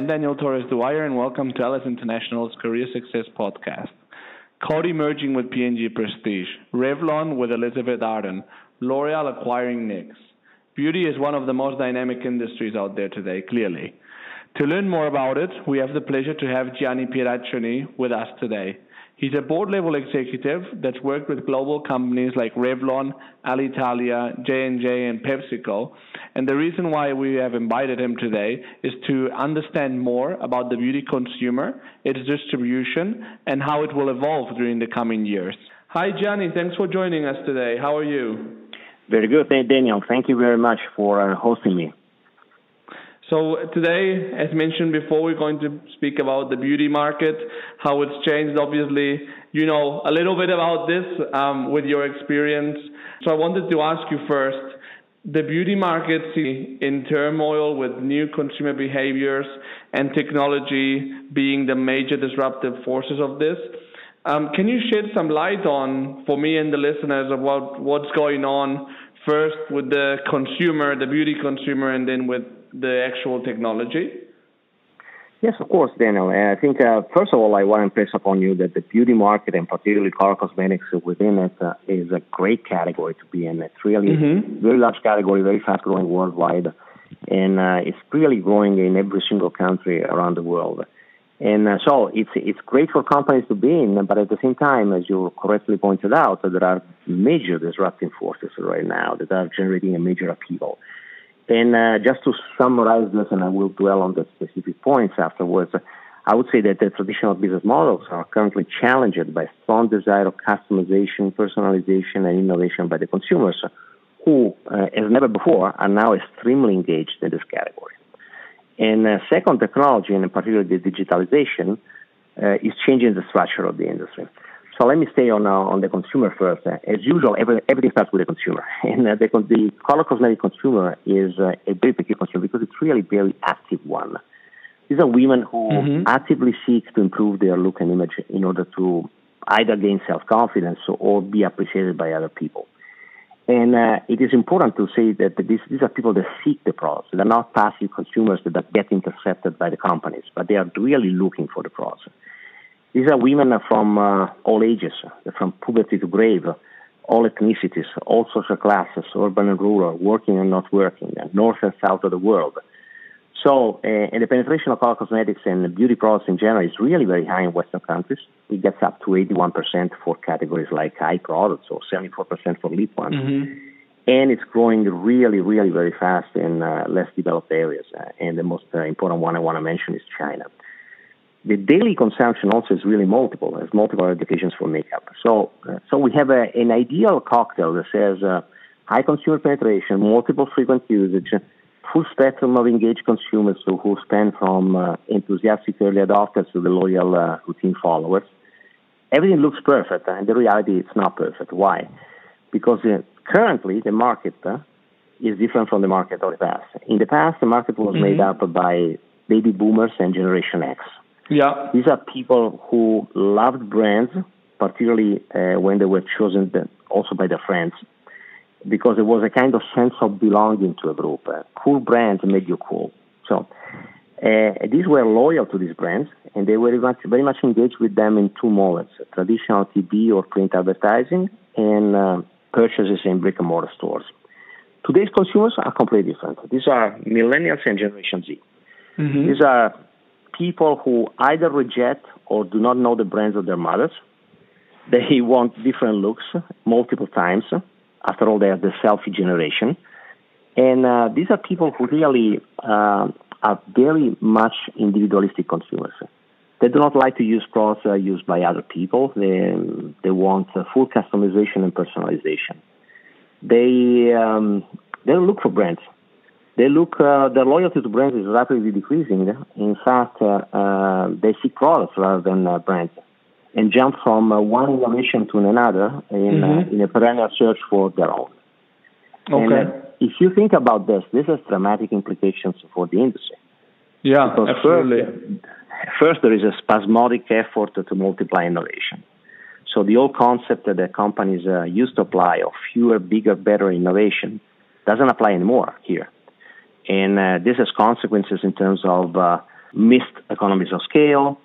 I'm Daniel Torres Dwyer, and welcome to Alice International's Career Success Podcast. Coty merging with P&G Prestige, Revlon with Elizabeth Arden, L'Oreal acquiring NYX. Beauty is one of the most dynamic industries out there today, clearly. To learn more about it, we have the pleasure to have Gianni Pieraccioni with us today. He's a board level executive that's worked with global companies like Revlon, Alitalia, J&J, and PepsiCo. And the reason why we have invited him today is to understand more about the beauty consumer, its distribution, and how it will evolve during the coming years. Hi, Gianni. Thanks for joining us today. How are you? Very good, Daniel. Thank you very much for uh, hosting me. So today, as mentioned before, we're going to speak about the beauty market, how it's changed. Obviously, you know a little bit about this um, with your experience. So I wanted to ask you first, the beauty market in turmoil with new consumer behaviors and technology being the major disruptive forces of this. Um, can you shed some light on, for me and the listeners, about what's going on first with the consumer, the beauty consumer, and then with the actual technology? Yes, of course, Daniel. I think, uh, first of all, I want to impress upon you that the beauty market and particularly color cosmetics within it uh, is a great category to be in. It's really mm-hmm. very large category, very fast growing worldwide, and uh, it's really growing in every single country around the world. And uh, so it's it's great for companies to be in, but at the same time, as you correctly pointed out, there are major disrupting forces right now that are generating a major upheaval. And uh, just to summarize this, and I will dwell on the specific points afterwards, I would say that the traditional business models are currently challenged by strong desire of customization, personalization, and innovation by the consumers, who, uh, as never before, are now extremely engaged in this category. And uh, second, technology, and particularly the digitalization, uh, is changing the structure of the industry. So let me stay on uh, on the consumer first. Uh, as usual, every, everything starts with the consumer, and uh, the, the color cosmetic consumer is uh, a very peculiar consumer because it's really a very active one. These are women who mm-hmm. actively seek to improve their look and image in order to either gain self confidence or be appreciated by other people. And uh, it is important to say that these, these are people that seek the products. They're not passive consumers that get intercepted by the companies, but they are really looking for the products. These are women from uh, all ages, from puberty to grave, all ethnicities, all social classes, urban and rural, working and not working, north and south of the world. So, uh, and the penetration of color cosmetics and beauty products in general is really very high in Western countries. It gets up to 81% for categories like eye products or 74% for lip ones. Mm-hmm. And it's growing really, really very fast in uh, less developed areas. Uh, and the most uh, important one I want to mention is China the daily consumption also is really multiple. There's multiple applications for makeup. So, uh, so we have a, an ideal cocktail that says uh, high consumer penetration, multiple frequent usage, full spectrum of engaged consumers who, who span from uh, enthusiastic early adopters to the loyal uh, routine followers. Everything looks perfect, and the reality it's not perfect. Why? Because uh, currently the market uh, is different from the market of the past. In the past, the market was mm-hmm. made up by baby boomers and Generation X yeah. These are people who loved brands, particularly uh, when they were chosen also by their friends, because there was a kind of sense of belonging to a group. Uh, cool brands made you cool. So uh, these were loyal to these brands, and they were very much, very much engaged with them in two modes: traditional TV or print advertising, and uh, purchases in brick and mortar stores. Today's consumers are completely different. These are millennials and Generation Z. Mm-hmm. These are people who either reject or do not know the brands of their mothers. They want different looks multiple times. After all, they are the selfie generation. And uh, these are people who really uh, are very much individualistic consumers. They do not like to use products uh, used by other people. They, they want uh, full customization and personalization. They, um, they look for brands they look uh, their loyalty to brands is rapidly decreasing. In fact, uh, uh, they seek products rather than uh, brands, and jump from uh, one innovation to another in uh, mm-hmm. in a perennial search for their own. Okay. And, if you think about this, this has dramatic implications for the industry. Yeah, because absolutely. First, first, there is a spasmodic effort to multiply innovation. So the old concept that the companies used to apply of fewer, bigger, better innovation doesn't apply anymore here and uh, this has consequences in terms of uh, missed economies of scale,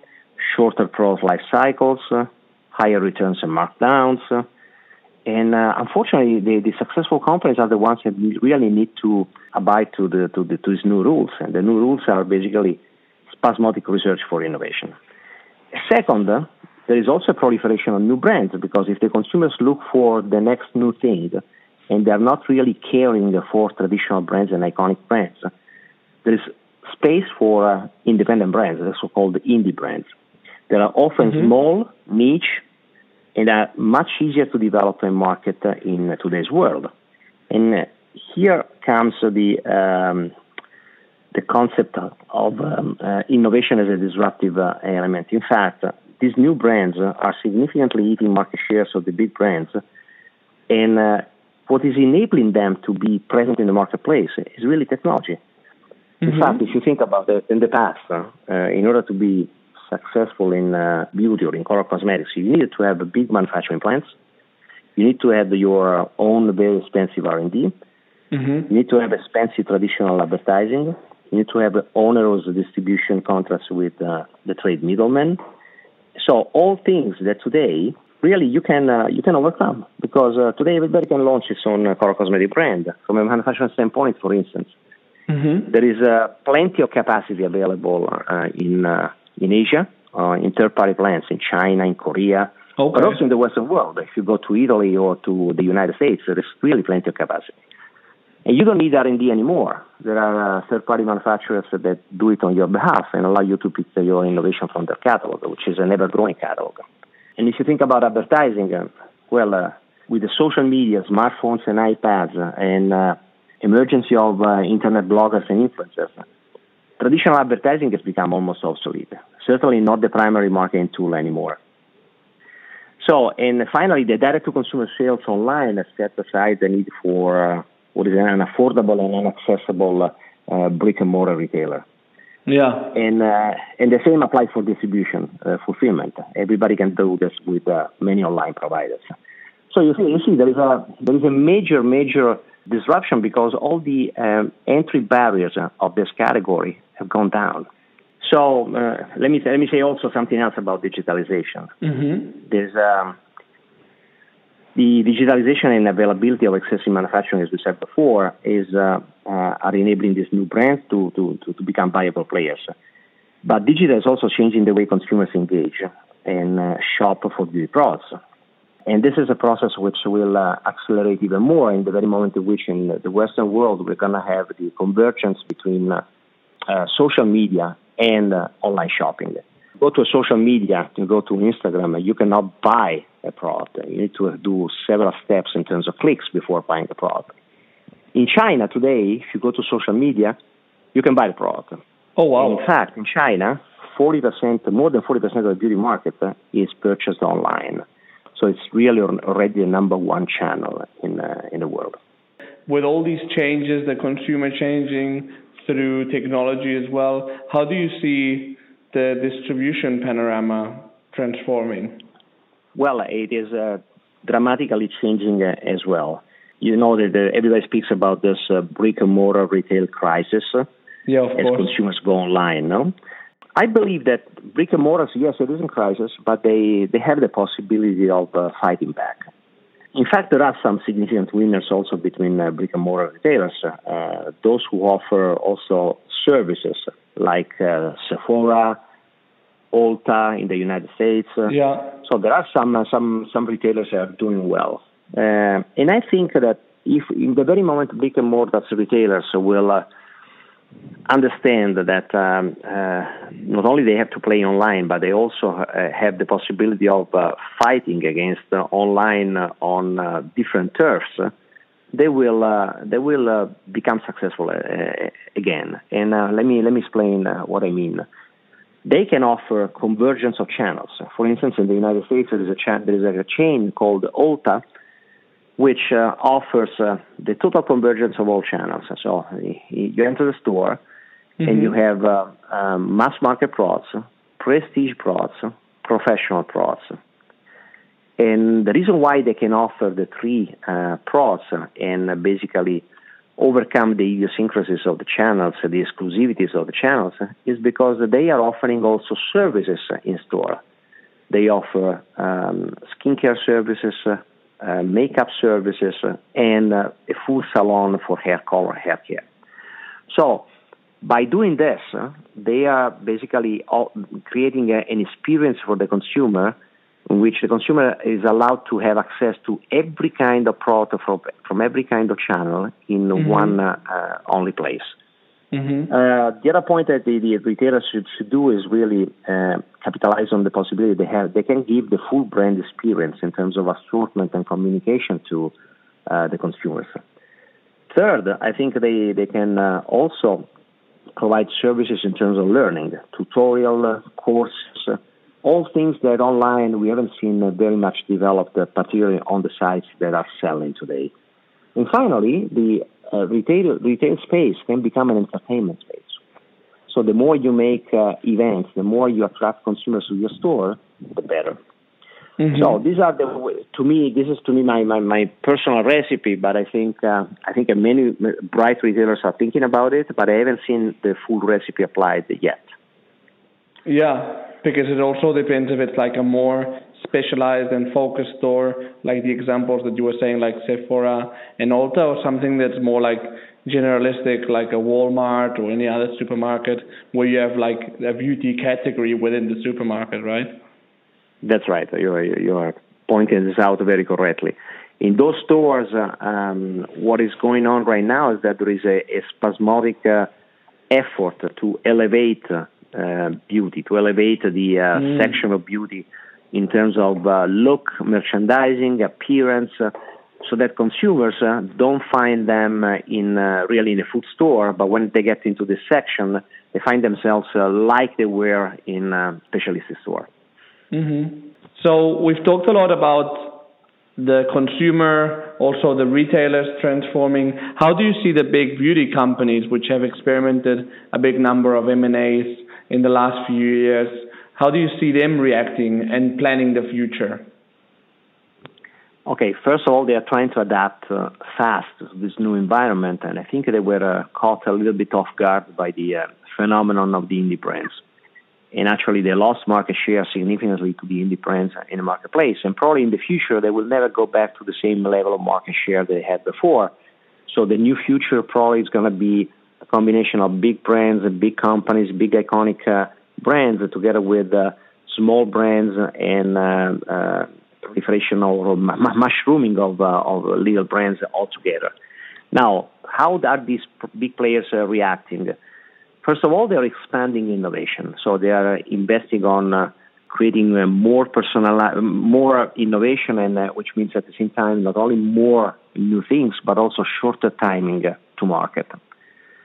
shorter product life cycles, uh, higher returns and markdowns. Uh, and uh, unfortunately, the, the, successful companies are the ones that really need to abide to the to the to these new rules. And the new rules are basically spasmodic research for innovation. Second, uh, there is also a proliferation of new brands because if the consumers look for the next new thing and they are not really caring for traditional brands and iconic brands, there is space for uh, independent brands, the so-called indie brands. They are often mm-hmm. small, niche, and are much easier to develop and market uh, in today's world. And uh, here comes the um, the concept of um, uh, innovation as a disruptive uh, element. In fact, uh, these new brands are significantly eating market shares of the big brands, and uh, what is enabling them to be present in the marketplace is really technology. Mm-hmm. In fact, if you think about it, in the past, in order to be successful in uh, beauty or in color cosmetics, you needed to have big manufacturing plants. You need to have your own very expensive R&D. Mm-hmm. You need to have expensive traditional advertising. You need to have onerous distribution contracts with uh, the trade middlemen. So all things that today really you can uh, you can overcome because uh, today everybody can launch its own uh, color cosmetic brand from a manufacturing standpoint, for instance. Mm-hmm. There is uh, plenty of capacity available uh, in uh, in Asia, uh, in third-party plants in China, in Korea, okay. but also in the Western world. If you go to Italy or to the United States, there is really plenty of capacity. And you don't need R&D anymore. There are uh, third-party manufacturers that do it on your behalf and allow you to pick your innovation from their catalog, which is an ever-growing catalog. And if you think about advertising, uh, well, uh, with the social media, smartphones and iPads, uh, and uh, emergence of uh, internet bloggers and influencers, traditional advertising has become almost obsolete. Certainly not the primary marketing tool anymore. So, and finally, the direct-to-consumer sales online has set aside the need for uh, what is an affordable and inaccessible uh, brick-and-mortar retailer. Yeah, and uh, and the same applies for distribution uh, fulfillment. Everybody can do this with uh, many online providers. So you see, you see, there is a there is a major major disruption because all the um, entry barriers of this category have gone down. So uh, let me let me say also something else about digitalization. Mm-hmm. There's um, the digitalization and availability of accessible manufacturing, as we said before, is uh, uh, are enabling these new brands to, to, to, to, become viable players. But digital is also changing the way consumers engage and uh, shop for beauty products. And this is a process which will uh, accelerate even more in the very moment in which in the Western world we're going to have the convergence between uh, uh, social media and uh, online shopping. Go to social media, you go to Instagram, you cannot buy a product. You need to do several steps in terms of clicks before buying the product. In China today, if you go to social media, you can buy the product. Oh wow! In fact, in China, 40%, more than 40% of the beauty market is purchased online. So it's really already the number one channel in uh, in the world. With all these changes, the consumer changing through technology as well, how do you see the distribution panorama transforming? Well, it is uh, dramatically changing uh, as well. You know that uh, everybody speaks about this uh, brick and mortar retail crisis yeah, as course. consumers go online. No, I believe that brick and mortars, yes, it is in crisis, but they, they have the possibility of uh, fighting back. In fact, there are some significant winners also between uh, brick and mortar retailers. Uh, those who offer also services like uh, Sephora, Ulta in the United States. Yeah. So there are some uh, some some retailers that are doing well, uh, and I think that if in the very moment brick and mortar retailers will understand that um, uh, not only they have to play online, but they also uh, have the possibility of uh, fighting against uh, online uh, on uh, different turfs. They will they will become successful again. And let me let me explain what I mean. They can offer convergence of channels. For instance, in the United States, there is a, cha- there is a chain called Ulta, which uh, offers uh, the total convergence of all channels. So you enter the store mm-hmm. and you have uh, um, mass market products, prestige products, professional products. And the reason why they can offer the three uh, products and basically overcome the idiosyncrasies of the channels, the exclusivities of the channels, is because they are offering also services in store. They offer um, skincare services, uh, makeup services, and uh, a full salon for hair color, hair care. So, by doing this, uh, they are basically creating a, an experience for the consumer in which the consumer is allowed to have access to every kind of product from, from every kind of channel in mm-hmm. one uh, uh, only place. Mm-hmm. Uh, the other point that the, the retailers should, should, do is really uh, capitalize on the possibility they have. They can give the full brand experience in terms of assortment and communication to uh, the consumers. Third, I think they, they can uh, also provide services in terms of learning, tutorial courses, all things that online we haven't seen very much developed, particularly on the sites that are selling today. And finally, the uh, retail retail space can become an entertainment space. So the more you make uh, events, the more you attract consumers to your store, the better. Mm-hmm. So these are the to me this is to me my, my, my personal recipe, but I think uh, I think many bright retailers are thinking about it, but I haven't seen the full recipe applied yet. Yeah, because it also depends if it's like a more specialized and focused store, like the examples that you were saying, like Sephora and Ulta, or something that's more like generalistic, like a Walmart or any other supermarket, where you have like a beauty category within the supermarket, right? That's right. You are, you are pointing this out very correctly. In those stores, uh, um, what is going on right now is that there is a, a spasmodic uh, effort to elevate uh, beauty, to elevate the uh, mm. section of beauty in terms of uh, look, merchandising, appearance, uh, so that consumers uh, don't find them uh, in really in a food store, but when they get into this section, they find themselves like they were in a specialist store. Mm-hmm. So we've talked a lot about the consumer, also the retailers transforming. How do you see the big beauty companies, which have experimented a big number of M&As, in the last few years. How do you see them reacting and planning the future? Okay, first of all, they are trying to adapt uh, fast to this new environment, and I think they were uh, caught a little bit off guard by the uh, phenomenon of the indie brands. And actually, they lost market share significantly to the indie brands in the marketplace. And probably in the future, they will never go back to the same level of market share they had before. So the new future probably is going to be a combination of big brands, and big companies, big iconic uh, brands, together with uh, small brands and uh, uh proliferation or mushrooming of, uh, of little brands altogether. Now, how are these big players uh, reacting? First of all, they are expanding innovation. So they are investing on creating more personal, more innovation, and uh, which means at the same time not only more new things, but also shorter timing to market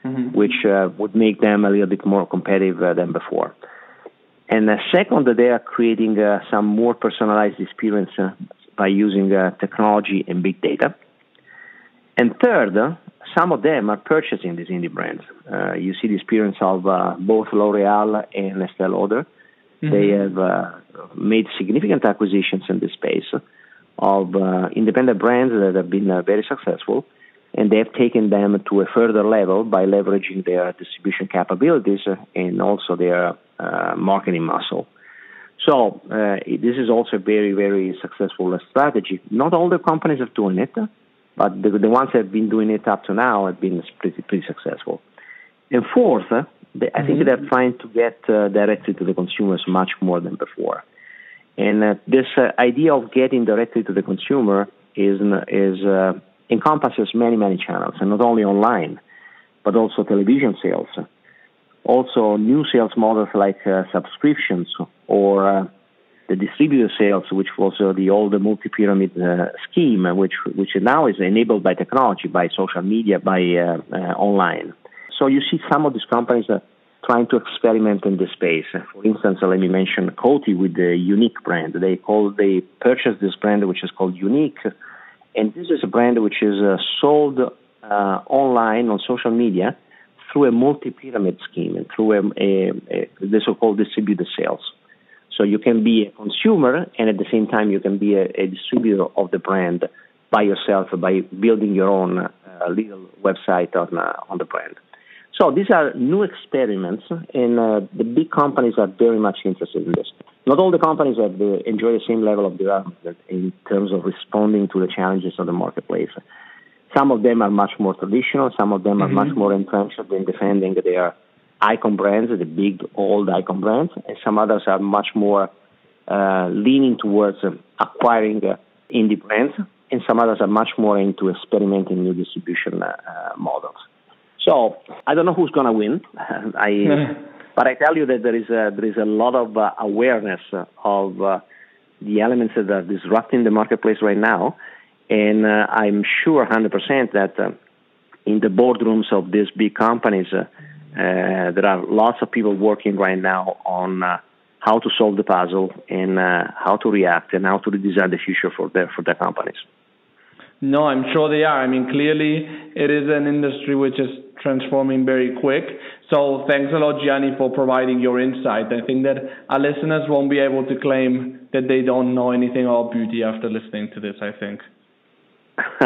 mm-hmm. which uh, would make them a little bit more competitive uh, than before. And uh, second, they are creating uh, some more personalized experience uh, by using uh, technology and big data. And third, some of them are purchasing these indie brands. you see the experience of both L'Oreal and Estee Lauder. Mm-hmm. They have made significant acquisitions in this space of independent brands that have been very successful and they have taken them to a further level by leveraging their distribution capabilities and also their uh, marketing muscle. So uh, this is also a very, very successful strategy. Not all the companies are doing it, but the, the ones that have been doing it up to now have been pretty, pretty successful. And fourth, they, I think mm-hmm. they're trying to get uh, directly to the consumers much more than before. And uh, this uh, idea of getting directly to the consumer is is uh, encompasses many, many channels, and not only online, but also television sales. Also, new sales models like uh, subscriptions or uh, the distributor sales, which was uh, the old multi-pyramid uh, scheme, which which now is enabled by technology, by social media, by uh, uh, online. So you see some of these companies are trying to experiment in this space. For instance, let me mention Coty with the Younique brand. They call they purchased this brand, which is called Younique and this is a brand which is uh, sold uh, online on social media through a multi-pyramid scheme and through a, a, a, the so-called distributor sales. So you can be a consumer and at the same time you can be a, a distributor of the brand by yourself by building your own uh, little website on on the brand. So these are new experiments, and uh, the big companies are very much interested in this. Not all the companies have the, enjoy the same level of development in terms of responding to the challenges of the marketplace. Some of them are much more traditional. Some of them mm-hmm. are much more entrenched in defending their icon brands, the big old icon brands, and some others are much more uh, leaning towards uh, acquiring uh, indie brands, and some others are much more into experimenting new distribution uh, models. So I don't know who's going to win. I, but I tell you that there is a, there is a lot of uh, awareness of uh, the elements that are disrupting the marketplace right now, and uh, I'm sure 100% that uh, in the boardrooms of these big companies, uh, uh, there are lots of people working right now on how to solve the puzzle and how to react and how to redesign the future for their for their companies. No, I'm sure they are. I mean, clearly it is an industry which is transforming very quick. So thanks a lot, Gianni, for providing your insight. I think that our listeners won't be able to claim that they don't know anything about beauty after listening to this, I think.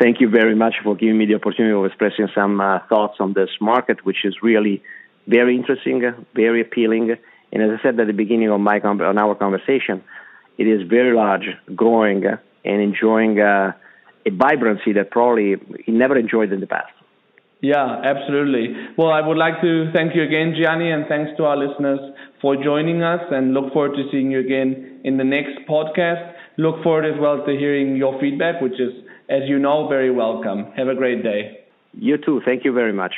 Thank you very much for giving me the opportunity of expressing some uh, thoughts on this market, which is really very interesting, very appealing. And as I said at the beginning of my on our conversation, it is very large, growing, and enjoying uh, a vibrancy that probably he never enjoyed in the past. Yeah, absolutely. Well, I would like to thank you again, Gianni, and thanks to our listeners for joining us and look forward to seeing you again in the next podcast. Look forward as well to hearing your feedback, which is, as you know, very welcome. Have a great day. You too. Thank you very much.